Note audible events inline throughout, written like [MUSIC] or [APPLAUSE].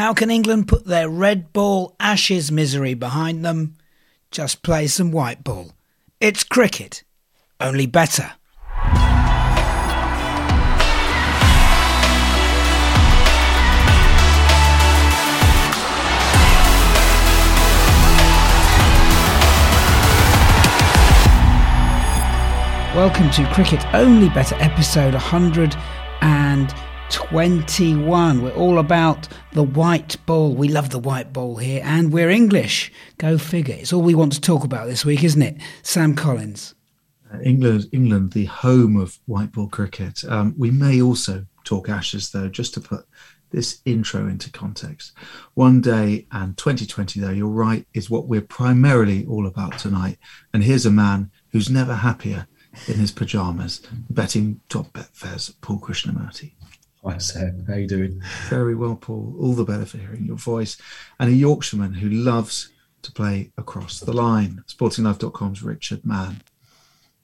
How can England put their red ball ashes misery behind them? Just play some white ball. It's cricket, only better. Welcome to Cricket Only Better episode 121. We're all about the white ball. We love the white ball here, and we're English. Go figure. It's all we want to talk about this week, isn't it? Sam Collins. Uh, England, England, the home of white ball cricket. Um, we may also talk Ashes, though, just to put this intro into context. One day and 2020, though, you're right, is what we're primarily all about tonight. And here's a man who's never happier in his pajamas, Betting.betfair's, Paul Krishnamurti. Hi Sam, how you doing? Very well, Paul. All the better for hearing your voice. And a Yorkshireman who loves to play across the line. Sportinglife.com's Richard Mann.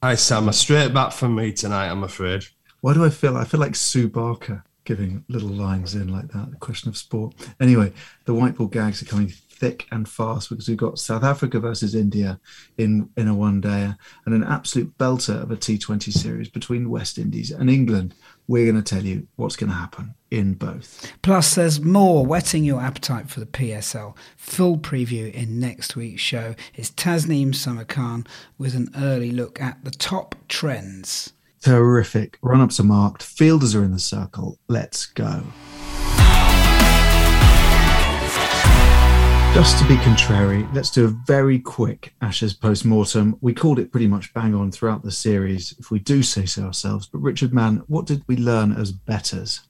Hi Sam, a straight back from me tonight, I'm afraid. Why do I feel I feel like Sue Barker giving little lines in like that? The question of sport. Anyway, the white ball gags are coming thick and fast because we've got South Africa versus India in in a one day and an absolute belter of a T20 series between West Indies and England. We're going to tell you what's going to happen in both. Plus, there's more whetting your appetite for the PSL. Full preview in next week's show is Tasneem Samarkand with an early look at the top trends. Terrific. Run ups are marked. Fielders are in the circle. Let's go. Just to be contrary, let's do a very quick Ashes post mortem. We called it pretty much bang on throughout the series, if we do say so ourselves. But Richard Mann, what did we learn as betters?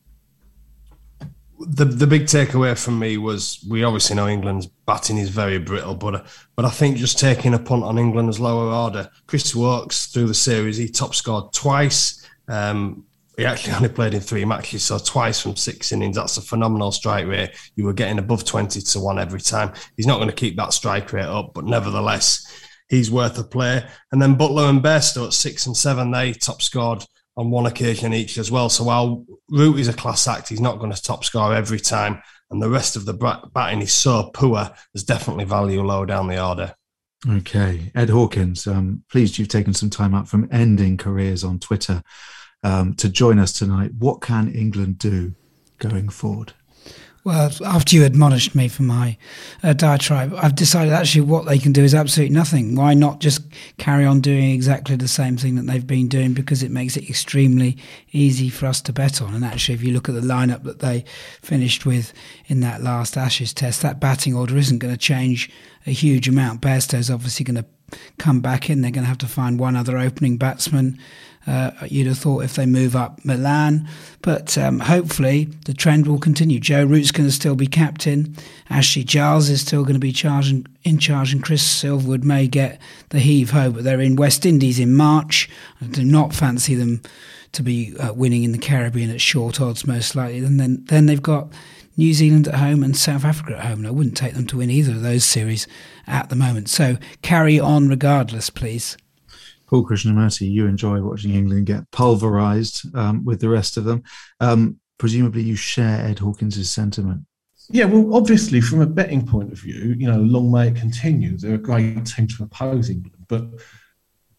The the big takeaway from me was we obviously know England's batting is very brittle, but but I think just taking a punt on England's lower order. Chris Woakes through the series, he top scored twice. Um, he actually only played in three matches, so twice from six innings. That's a phenomenal strike rate. You were getting above 20 to one every time. He's not going to keep that strike rate up, but nevertheless, he's worth a play. And then Buttler and Bairstow at six and seven, they top scored on one occasion each as well. So while Root is a class act, he's not going to top score every time. And the rest of the batting is so poor, there's definitely value low down the order. Okay. Ed Hawkins, um, pleased you've taken some time out from ending careers on Twitter um, to join us tonight. What can England do going forward? Well, after you admonished me for my uh, diatribe, I've decided actually what they can do is absolutely nothing. Why not just carry on doing exactly the same thing that they've been doing because it makes it extremely easy for us to bet on. And actually, if you look at the lineup that they finished with in that last Ashes test, that batting order isn't going to change a huge amount. Bairstow's obviously going to come back in. They're going to have to find one other opening batsman. Uh, you'd have thought if they move up Malan, but um, hopefully the trend will continue. Joe Root's going to still be captain. Ashley Giles is still going to be charging, in charge, and Chris Silverwood may get the heave ho. But they're in West Indies in March. I do not fancy them to be uh, winning in the Caribbean at short odds, most likely. And then then they've got New Zealand at home and South Africa at home. And I wouldn't take them to win either of those series at the moment. So carry on regardless, please. Paul Krishnamurti, you enjoy watching England get pulverised um, with the rest of them. Um, presumably, you share Ed Hawkins' sentiment. Yeah, well, obviously, from a betting point of view, you know, long may it continue. They're a great team to oppose England, but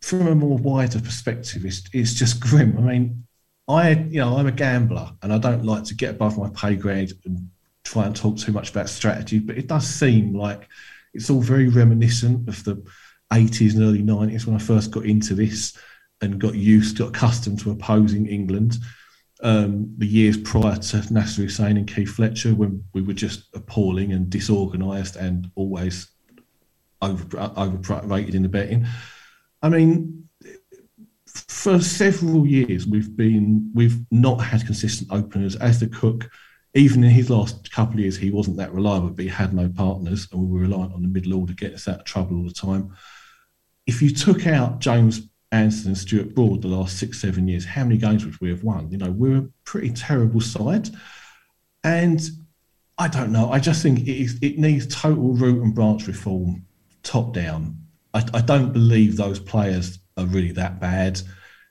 from a more wider perspective, it's, it's just grim. I mean, I, you know, I'm a gambler, and I don't like to get above my pay grade and try and talk too much about strategy. But it does seem like it's all very reminiscent of the 80s and early 90s when I first got into this and got used, got accustomed to opposing England. Um, the years prior to Nasser Hussain and Keith Fletcher, when we were just appalling and disorganised and always over, overrated in the betting. I mean, for several years we've been we've not had consistent openers as the cook even in his last couple of years he wasn't that reliable but he had no partners and we were reliant on the middle order to get us out of trouble all the time if you took out James Anderson and Stuart Broad the last six, seven years, how many games would we have won? You know, we're a pretty terrible side. And I don't know. I just think it, is, it needs total root and branch reform, top down. I, I don't believe those players are really that bad.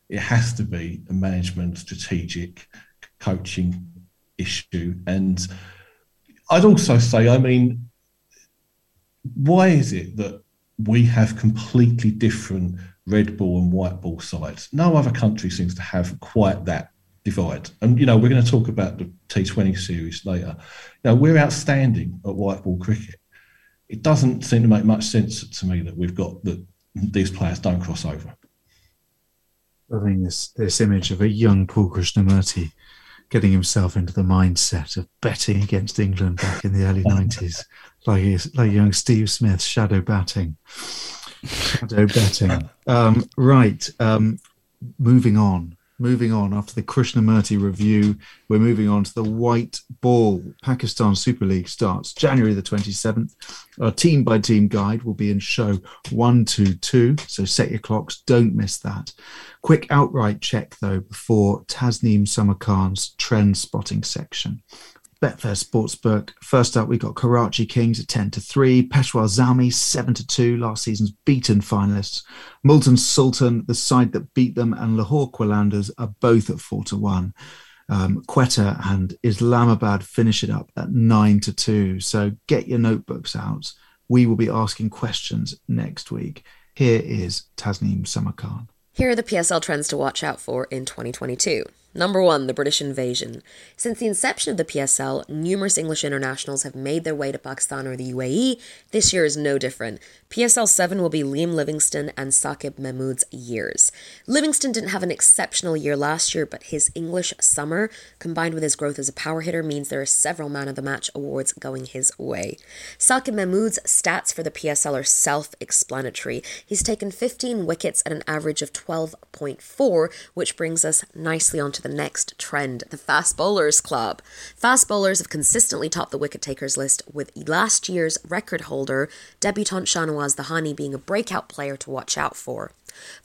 It has to be a management, strategic, coaching issue. And I'd also say, I mean, why is it that we have completely different red ball and white ball sides? No other country seems to have quite that divide. And you know, we're going to talk about the T20 series later. You know, we're outstanding at white ball cricket. It doesn't seem to make much sense to me that we've got that these players don't cross over. I think this this image of a young Paul Krishnamurti getting himself into the mindset of betting against England back in the early [LAUGHS] nineties, like like young Steve Smith shadow batting, shadow betting. [LAUGHS] Um, right, um, moving on moving on after the Krishnamurti review, we're moving on to the white ball. Pakistan Super League starts January the 27th. Our team by team guide will be in show 122, so set your clocks, don't miss that. Quick outright check though before Tasneem Samarkand's trend spotting section. Betfair Sportsbook. First up, we've got Karachi Kings at 10 to 3, Peshawar Zalmi 7 to 2, last season's beaten finalists. Multan Sultan, the side that beat them, and Lahore Qalandars are both at 4 to 1. Um, Quetta and Islamabad finish it up at 9 to 2. So get your notebooks out. We will be asking questions next week. Here is Tasneem Samarkand. Here are the PSL trends to watch out for in 2022. Number one, the British invasion. Since the inception of the PSL, numerous English internationals have made their way to Pakistan or the UAE. This year is no different. PSL 7 will be Liam Livingstone and Saqib Mahmood's years. Livingstone didn't have an exceptional year last year, but his English summer, combined with his growth as a power hitter, means there are several Man of the Match awards going his way. Saqib Mahmood's stats for the PSL are self explanatory. He's taken 15 wickets at an average of 12.4, which brings us nicely onto the next trend the fast bowlers club. Fast bowlers have consistently topped the wicket takers list, with last year's record holder, debutant Shahnawaz Dahani, being a breakout player to watch out for.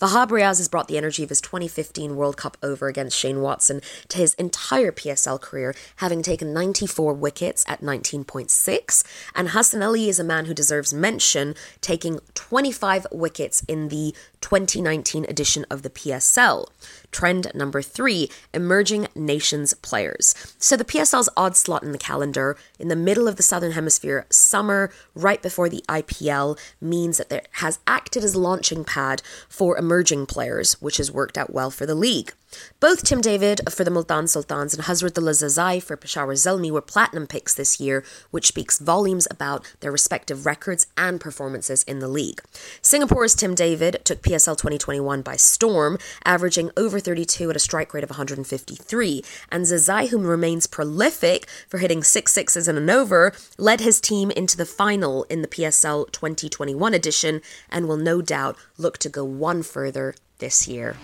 Wahab Riaz has brought the energy of his 2015 World Cup over against Shane Watson to his entire PSL career, having taken 94 wickets at 19.6. And Hassan Ali is a man who deserves mention, taking 25 wickets in the 2019 edition of the PSL. Trend number three emerging nations players. So the PSL's odd slot in the calendar in the middle of the Southern Hemisphere, summer, right before the IPL, means that it has acted as launching pad for emerging players, which has worked out well for the league. Both Tim David for the Multan Sultans and Hazratullah Zazai for Peshawar Zalmi were platinum picks this year, which speaks volumes about their respective records and performances in the league. Singapore's Tim David took PSL 2021 by storm, averaging over 32 at a strike rate of 153, and Zazai, whom remains prolific for hitting six sixes and an over, led his team into the final in the PSL 2021 edition and will no doubt look to go one further this year.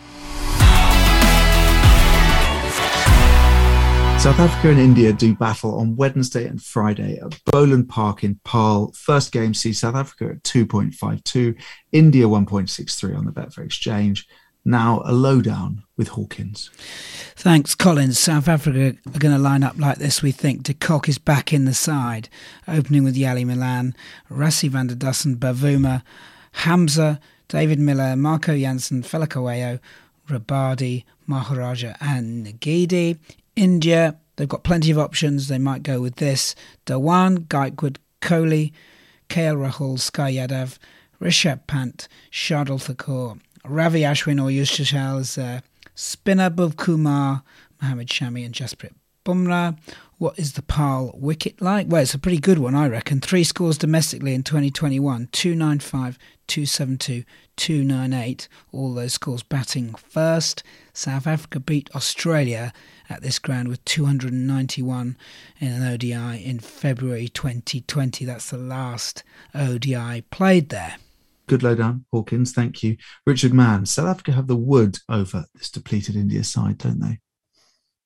South Africa and India do battle on Wednesday and Friday at Boland Park in Paarl. First game sees South Africa at 2.52, India 1.63 on the Betfair Exchange. Now a lowdown with Hawkins. Thanks, Collins. South Africa are going to line up like this, we think. De Kock is back in the side, opening with Janneman Malan, Rassie van der Dussen, Bavuma, Hamza, David Miller, Marco Jansen, Phehlukwayo, Rabada, Maharaj, and Ngidi. India, they've got plenty of options. They might go with this Dhawan, Gaikwad, Kohli, KL Rahul, Sky Yadav, Rishabh Pant, Shardul Thakur, Ravi Ashwin or Yuzi Chahal is there. Uh, Spinner Bhuv Kumar, Mohammad Shami, and Jasprit Bumrah. What is the Paarl wicket like? Well, it's a pretty good one, I reckon. Three scores domestically in 2021 295, 272, 298. All those scores batting first. South Africa beat Australia at this ground with 291 in an ODI in February 2020. That's the last ODI played there. Good lowdown, Hawkins. Thank you. Richard Mann, South Africa have the wood over this depleted India side, don't they?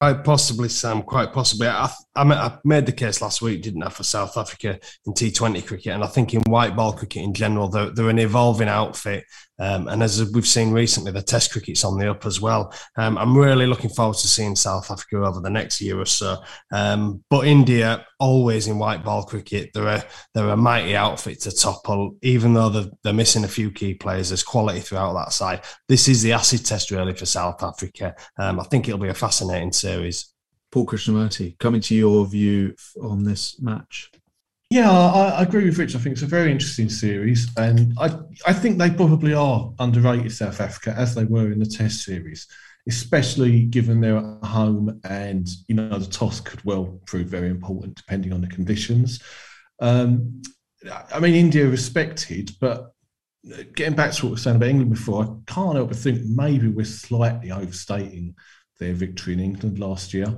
Quite possibly, Sam. Quite possibly. I, I, made the case last week, didn't I, for South Africa in T20 cricket, and I think in white ball cricket in general, they're, they're an evolving outfit. Um, and as we've seen recently, the Test cricket's on the up as well. Um, I'm really looking forward to seeing South Africa over the next year or so. Um, but India, always in white ball cricket, they're a they're a mighty outfit to topple. Even though they're, they're missing a few key players, there's quality throughout that side. This is the acid test really for South Africa. Um, I think it'll be a fascinating series. Paul Krishnamurti, coming to your view on this match. Yeah, I, I, agree with Rich. I think it's a very interesting series, and I I think they probably are underrated South Africa as they were in the Test series, especially given they're at home and you know the toss could well prove very important depending on the conditions. Um, I mean, India respected, but getting back to what we were saying about England before, I can't help but think maybe we're slightly overstating their victory in England last year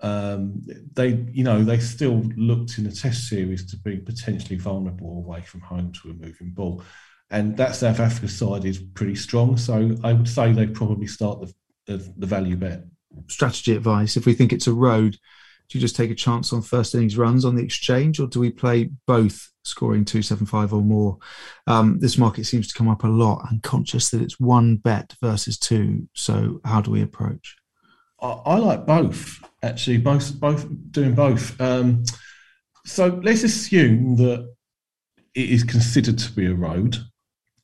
um, they, you know, they still looked in the Test series to be potentially vulnerable away from home to a moving ball, and that South Africa side is pretty strong. So I would say they'd probably start the, the, the value bet. Strategy advice: If we think it's a road, do you just take a chance on first innings runs on the exchange, or do we play both scoring 275 or more? Um, this market seems to come up a lot. I'm conscious that it's one bet versus two. So, how do we approach? I, I like both actually, both both doing both. Um, so let's assume that it is considered to be a road.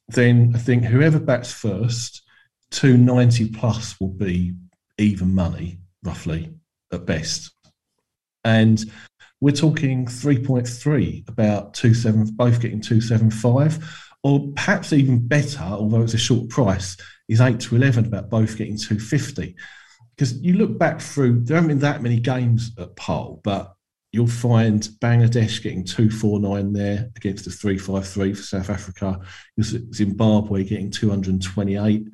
Then I think whoever bats first, two ninety plus will be even money, roughly at best. And we're talking 3.3 about two seven both getting 275 or perhaps even better although it's a short price is 8 to 11 about both getting 250 because you look back through, there haven't been that many games at Paarl, but you'll find Bangladesh getting 249 there against the 353 for South Africa, Zimbabwe getting 228.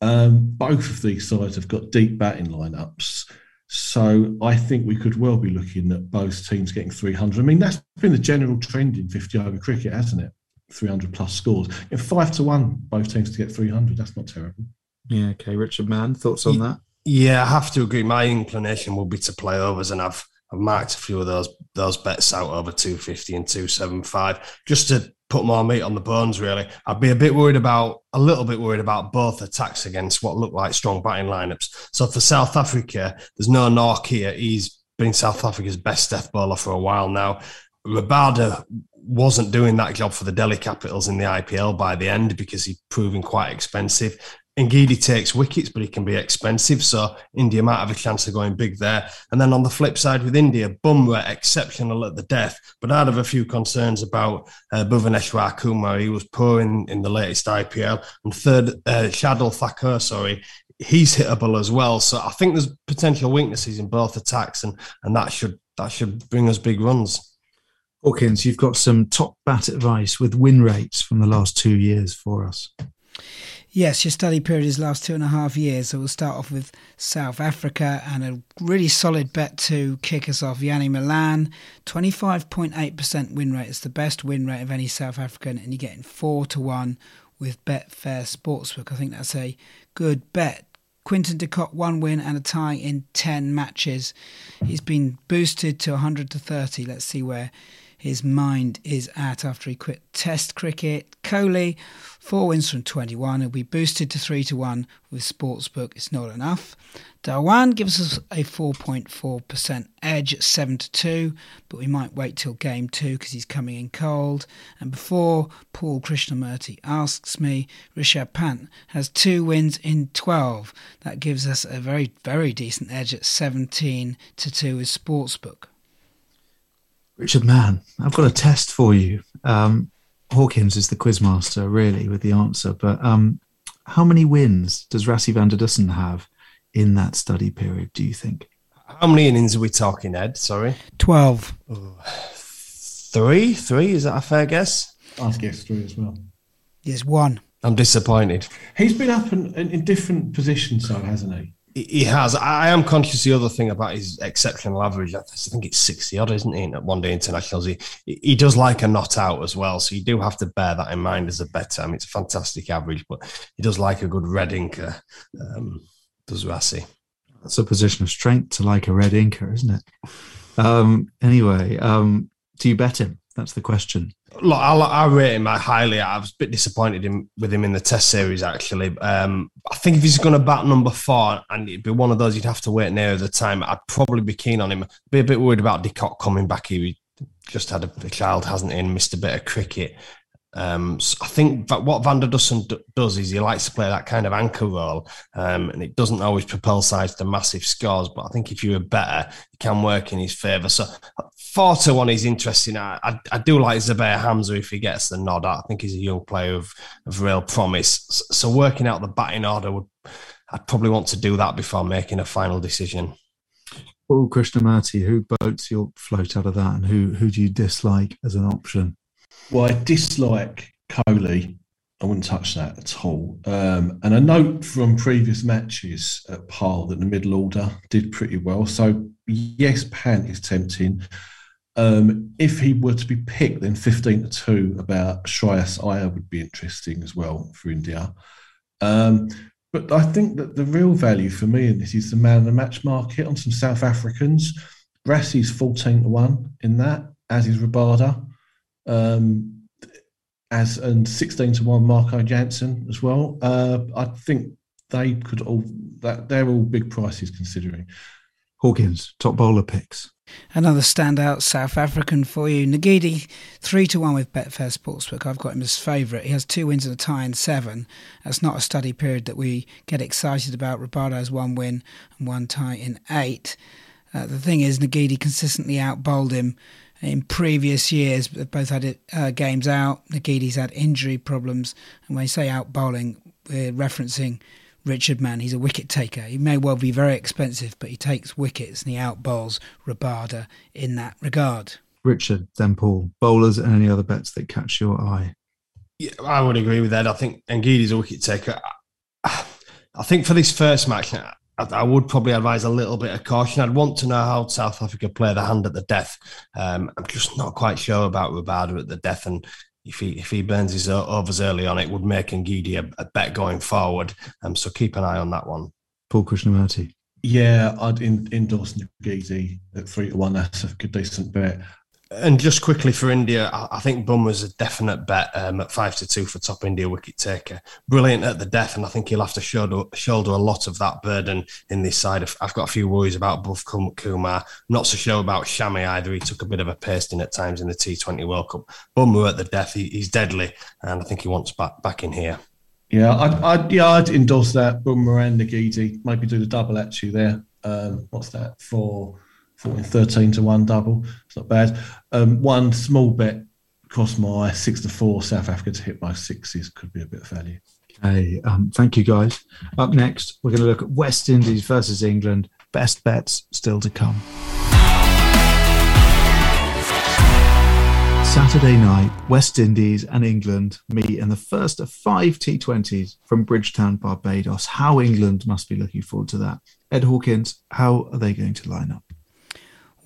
Um, both of these sides have got deep batting lineups. So I think we could well be looking at both teams getting 300. I mean, that's been the general trend in 50 over cricket, hasn't it? 300 plus scores. In five to one, both teams to get 300. That's not terrible. Yeah. Okay. Richard Mann, thoughts on that? Yeah, I have to agree. My inclination will be to play overs, and I've I've marked a few of those those bets out over two fifty and two seven five just to put more meat on the bones. Really, I'd be a bit worried about a little bit worried about both attacks against what look like strong batting lineups. So for South Africa, there's no Nortje. He's been South Africa's best death bowler for a while now. Rabada wasn't doing that job for the Delhi Capitals in the IPL by the end because he's proving quite expensive. Ngidi takes wickets, but he can be expensive. So India might have a chance of going big there. And then on the flip side with India, Bumrah exceptional at the death, but I'd have a few concerns about uh, Bhuvneshwar Kumar. He was poor in, in the latest IPL. And third, uh, Shardul Thakur, sorry, he's hittable as well. So I think there's potential weaknesses in both attacks, and and that should that should bring us big runs. Hawkins, you've got some top bat advice with win rates from the last two years for us. Yes, your study period is last two and a half years. So we'll start off with South Africa and a really solid bet to kick us off. Janneman Malan, 25.8% win rate. It's the best win rate of any South African, and you're getting four to one with Betfair Sportsbook. I think that's a good bet. Quinton de Kock, one win and a tie in 10 matches. He's been boosted to 100 to 30. Let's see where his mind is at after he quit Test cricket. Kohli, four wins from 21. He'll be boosted to 3 to 1 with Sportsbook. It's not enough. Dhawan gives us a 4.4% edge at 7 to 2, but we might wait till game 2 because he's coming in cold. And before Paul Krishnamurti asks me, Rishabh Pant has two wins in 12. That gives us a very, very decent edge at 17 to 2 with Sportsbook. Richard Mann, I've got a test for you. Um, Hawkins is the quizmaster, really, with the answer. But um, how many wins does Rassie van der Dussen have in that study period, do you think? How many innings are we talking, Ed? Sorry. 12. Three? Three? Is that a fair guess? I'd guess three as well. Yes, one. I'm disappointed. He's been up in, in, in different positions, though, hasn't he? He has. I am conscious the other thing about his exceptional average. I think it's 60 odd, isn't he, at one day internationals? He, he does like a not out as well. So you do have to bear that in mind as a better. I mean, it's a fantastic average, but he does like a good red inker, um, does Rassie. That's a position of strength to like a red inker, isn't it? Um, anyway, um, do you bet him? That's the question. Look, I, I rate him highly. I was a bit disappointed in, with him in the Test series. Actually, um, I think if he's going to bat number four, and it'd be one of those you'd have to wait near the time, I'd probably be keen on him. Be a bit worried about de Kock coming back. He just had a, a child, hasn't he, and missed a bit of cricket. Um, so I think that what Van der Dussen d- does is he likes to play that kind of anchor role, um, and it doesn't always propel sides to massive scores. But I think if you're better, it can work in his favour. So four to one is interesting. I, I, I do like Zubair Hamza if he gets the nod. I think he's a young player of, of real promise. So working out the batting order would, I'd probably want to do that before making a final decision. Paul Krishnamurti, who boats your float out of that, and who who do you dislike as an option? Well, I dislike Kohli. I wouldn't touch that at all. Um, and a note from previous matches at Paarl that the middle order did pretty well. So, yes, Pant is tempting. Um, if he were to be picked, then 15 to 2 about Shreyas Iyer would be interesting as well for India. Um, but I think that the real value for me in this is the man of the match market on some South Africans. Rassie's 14 to 1 in that, as is Rabada um, as and 16 to 1 Marco Jansen as well. Uh, I think they could all that they're all big prices considering. Hawkins, top bowler picks. Another standout South African for you. Ngidi, 3 to 1 with Betfair Sportsbook. I've got him as favourite. He has two wins and a tie in seven. That's not a study period that we get excited about. Has one win and one tie in eight. Uh, the thing is, Ngidi consistently out bowled him in previous years. They've both had uh, games out. Ngidi's had injury problems. And when you say out bowling, we're referencing Richard Mann. He's a wicket taker. He may well be very expensive, but he takes wickets and he out bowls Rabada in that regard. Richard, then Paul, bowlers and any other bets that catch your eye? Yeah, I would agree with that. I think Ngidi's a wicket taker. I think for this first match, I, would probably advise a little bit of caution. I'd want to know how South Africa play the hand at the death. Um, I'm just not quite sure about Rabada at the death, and if he if he burns his overs early on, it would make Ngidi a, a bet going forward. Um, so keep an eye on that one. Paul Krishnamurti. Yeah, I'd in, endorse Ngidi at three to one. That's a good decent bet. And just quickly for India, I think Bumrah's a definite bet um, at five to two for top India wicket taker. Brilliant at the death, and I think he'll have to shoulder, shoulder a lot of that burden in this side. I've got a few worries about Bhuv Kumar. Not so sure about Shami either. He took a bit of a pasting at times in the T20 World Cup. Bumrah at the death, he, he's deadly, and I think he wants back back in here. Yeah, I'd, I'd yeah I'd endorse that. Bumrah and Ngidi maybe do the double actually there. Um, what's that for? 14, 13 to 1 double. It's not bad. Um, one small bet cost my 6 to 4 South Africa to hit by sixes could be a bit of value. Okay, um, thank you guys. Up next, we're going to look at West Indies versus England. Best bets still to come. Saturday night, West Indies and England meet in the first of five T20s from Bridgetown, Barbados. How England must be looking forward to that. Ed Hawkins, how are they going to line up?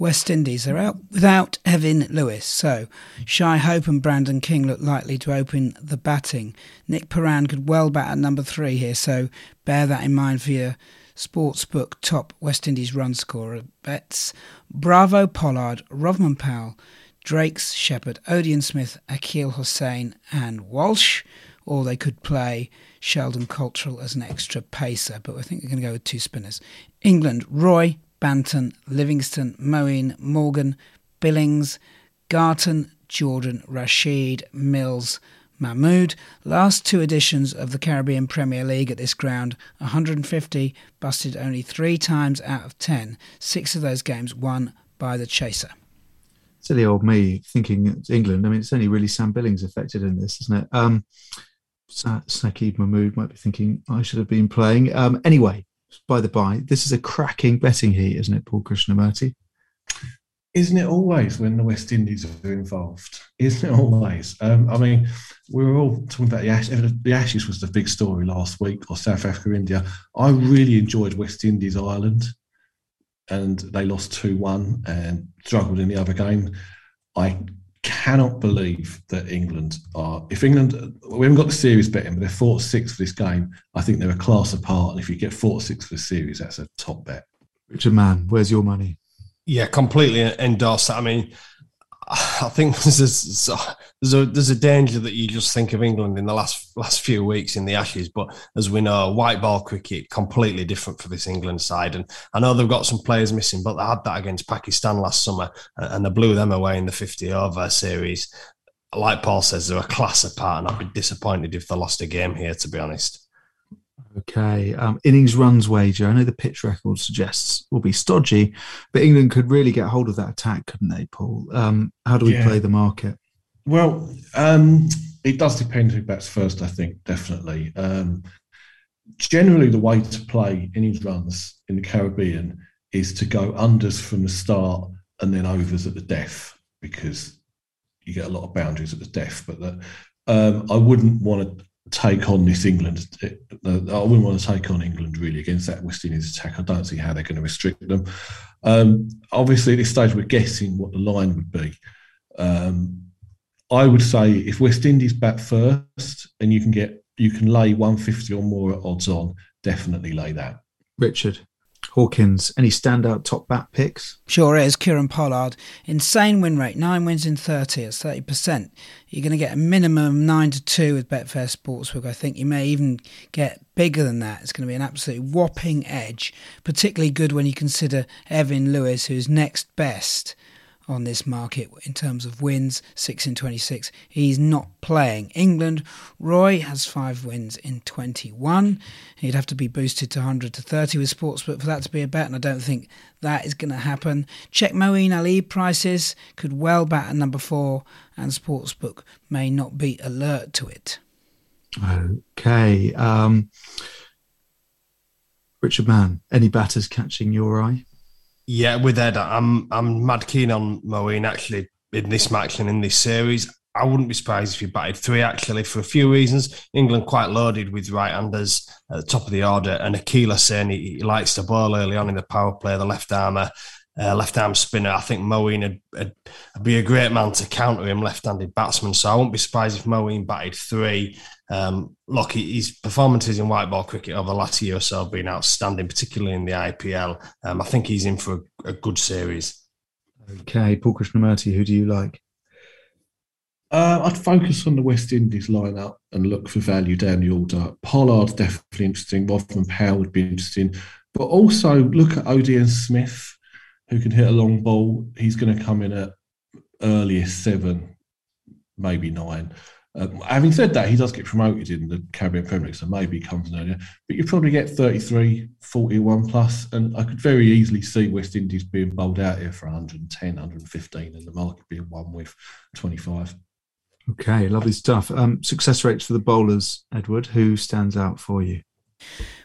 West Indies are out without Evin Lewis, so Shai Hope and Brandon King look likely to open the batting. Nick Pooran could well bat at number three here, so bear that in mind for your sportsbook top West Indies run scorer bets. Bravo Pollard, Rovman Powell, Drakes Shepherd, Odean Smith, Akeal Hosein, and Walsh. Or they could play Sheldon Cottrell as an extra pacer, but I think they're going to go with two spinners. England, Roy, Banton, Livingstone, Moeen, Morgan, Billings, Garton, Jordan, Rashid, Mills, Mahmood. Last two editions of the Caribbean Premier League at this ground, 150 busted only three times out of 10. Six of those games won by the chaser. Silly old me thinking it's England. I mean, it's only really Sam Billings affected in this, isn't it? Um, Saqib Mahmood might be thinking I should have been playing. Um, anyway, by the by, this is a cracking betting heat, isn't it, Paul Krishnamurti? Isn't it always when the West Indies are involved? Isn't it always? Um, I mean, we were all talking about the Ashes. The Ashes was the big story last week, or South Africa, India. I really enjoyed West Indies, Ireland, and they lost 2 1 and struggled in the other game. I cannot believe that England are. If England, we haven't got the series betting, but they're four to six for this game. I think they're a class apart. And if you get four to six for the series, that's a top bet. Richard Mann, where's your money? Yeah, completely endorse that. I mean, I think [LAUGHS] there's a, there's a there's a danger that you just think of England in the last last few weeks in the Ashes, but as we know, white ball cricket completely different for this England side. And I know they've got some players missing, but they had that against Pakistan last summer, uh, and they blew them away in the 50 over series. like Paul says, they're a class apart, and I'd be disappointed if they lost a game here. To be honest. Okay, um, innings runs wager. I know the pitch record suggests will be stodgy, but England could really get hold of that attack, couldn't they, Paul? Um, how do we Yeah. play the market? Well, um, it does depend who bats first, I think, definitely. Um, generally, the way to play innings runs in the Caribbean is to go unders from the start and then overs at the death because you get a lot of boundaries at the death. But the, um, I wouldn't want to take on this England. uh, I wouldn't want to take on England really against that West Indies attack. I don't see how they're going to restrict them. Um, obviously, at this stage, we're guessing what the line would be. Um, I would say if West Indies bat first and you can get you can lay 150 or more at odds on, definitely lay that. Richard Hawkins, any standout top bat picks? Sure is. Kieron Pollard. Insane win rate. Nine wins in 30. It's 30%. You're going to get a minimum of 9 to 2 with Betfair Sportsbook. I think you may even get bigger than that. It's going to be an absolutely whopping edge. Particularly good when you consider Evin Lewis, who's next best on this market in terms of wins, 6 in 26. He's not playing. England, Roy has 5 wins in 21. He'd have to be boosted to 100 to 30 with Sportsbook for that to be a bet, and I don't think that is going to happen. Check Moeen Ali prices, could well bat at number 4, and Sportsbook may not be alert to it. Okay. Um, Richard Mann, any batters catching your eye? Yeah, with Ed, I'm I'm mad keen on Moeen actually in this match and in this series. I wouldn't be surprised if he batted three actually for a few reasons. England quite loaded with right-handers at the top of the order, and Akeal Hosein he, he likes to bowl early on in the power play, the left armer, uh, left arm spinner. I think Moeen would, would, be a great man to counter him, left-handed batsman. So I wouldn't be surprised if Moeen batted three. Um, look, his performances in white ball cricket over the last year or so have been outstanding, particularly in the IPL. Um, I think he's in for a, a good series. Okay, Paul Krishnamurti, who do you like? Uh, I'd focus on the West Indies lineup and look for value down the order. Pollard's definitely interesting. Rovman Powell would be interesting, but also look at Odean Smith, who can hit a long ball. He's going to come in at earliest seven, maybe nine. Um, having said that, he does get promoted in the Caribbean Premier League, so maybe he comes earlier. But you probably get 33, 41 plus, and I could very easily see West Indies being bowled out here for 110, 115, and the market being one with 25. Okay, lovely stuff. Um, success rates for the bowlers, Edward. Who stands out for you?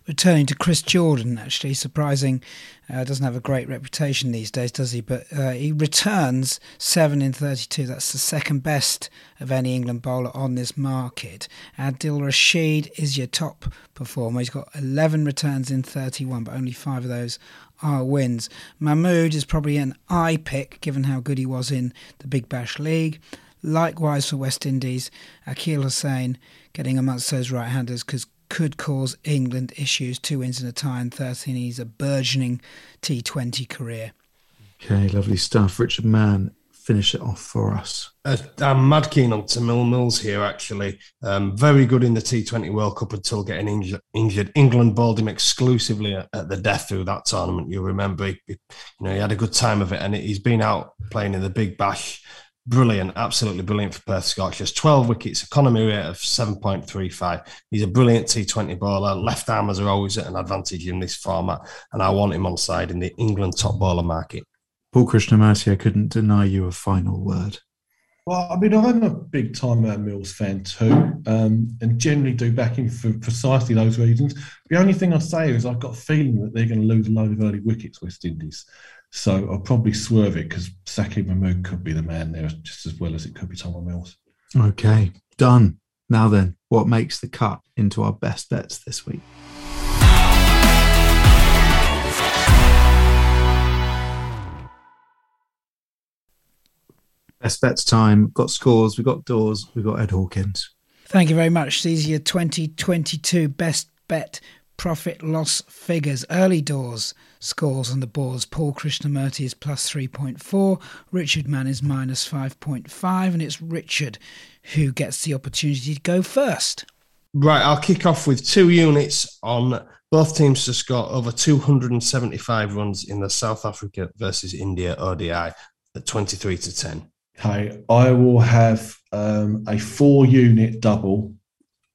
Returning to Chris Jordan, actually, surprising. Uh, doesn't have a great reputation these days, does he? But uh, he returns 7 in 32. That's the second best of any England bowler on this market. Adil Rashid is your top performer. He's got 11 returns in 31, but only five of those are wins. Mahmood is probably an eye pick, given how good he was in the Big Bash League. Likewise for West Indies, Akeal Hosein getting amongst those right-handers because could cause England issues. Two wins in a tie and 13. He's a burgeoning T20 career. Okay, lovely stuff. Richard Mann, finish it off for us. Uh, I'm mad keen on Tymal Mills here, actually. Um, very good in the T20 World Cup until getting injured. injured. England bowled him exclusively at, at, the death through that tournament. You'll remember, he, you know, he had a good time of it, and he's been out playing in the Big Bash brilliant, absolutely brilliant for Perth Scorchers. 12 wickets, economy rate of 7.35. He's a brilliant T20 bowler. Left armers are always at an advantage in this format, and I want him on side in the England top bowler market. Paul Krishnamurti, I couldn't deny you a final word. Well, I mean, I'm a big Tymal Mills fan too, um, and generally do back him for precisely those reasons. The only thing I say is I've got a feeling that they're going to lose a load of early wickets, West Indies. So I'll probably swerve it because Saqib Mahmood could be the man there just as well as it could be Tom Mills. Okay, done. Now then, what makes the cut into our best bets this week? Best bets time. Got scores. We've got doors. We've got Ed Hawkins. Thank you very much. These are your 2022 best bet profit loss figures. Early doors scores on the boards. Paul Krishnamurti is plus 3.4. Richard Mann is minus 5.5. And it's Richard who gets the opportunity to go first. Right, I'll kick off with two units on both teams to score over 275 runs in the South Africa versus India ODI at 23 to 10. Okay, I will have um, a four unit double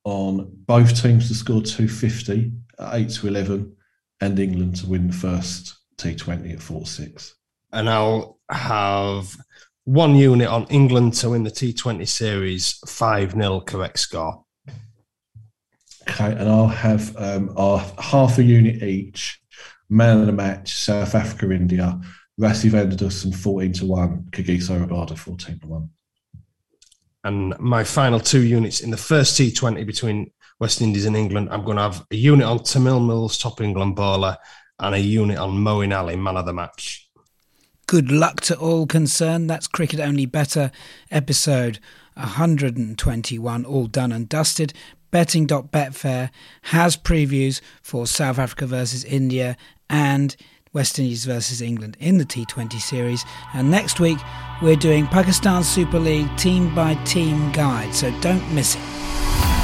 on both teams to score 250 at 8 to 11 and England to win the first T20 at 4 6. And I'll have one unit on England to win the T20 series, 5 0 correct score. Okay, and I'll have um, our half a unit each. Man of the match, South Africa, India, Rassie van der Dussen 14 to 1, Kagiso Rabada 14 to 1. And my final two units in the first T20 between West Indies and England, I'm going to have a unit on Tymal Mills, top England bowler, and a unit on Moeen Ali, man of the match. Good luck to all concerned. That's Cricket Only Better, episode 121, all done and dusted. Betting.betfair has previews for South Africa versus India and West Indies versus England in the T20 series. And next week, we're doing Pakistan Super League team by team guide, so don't miss it.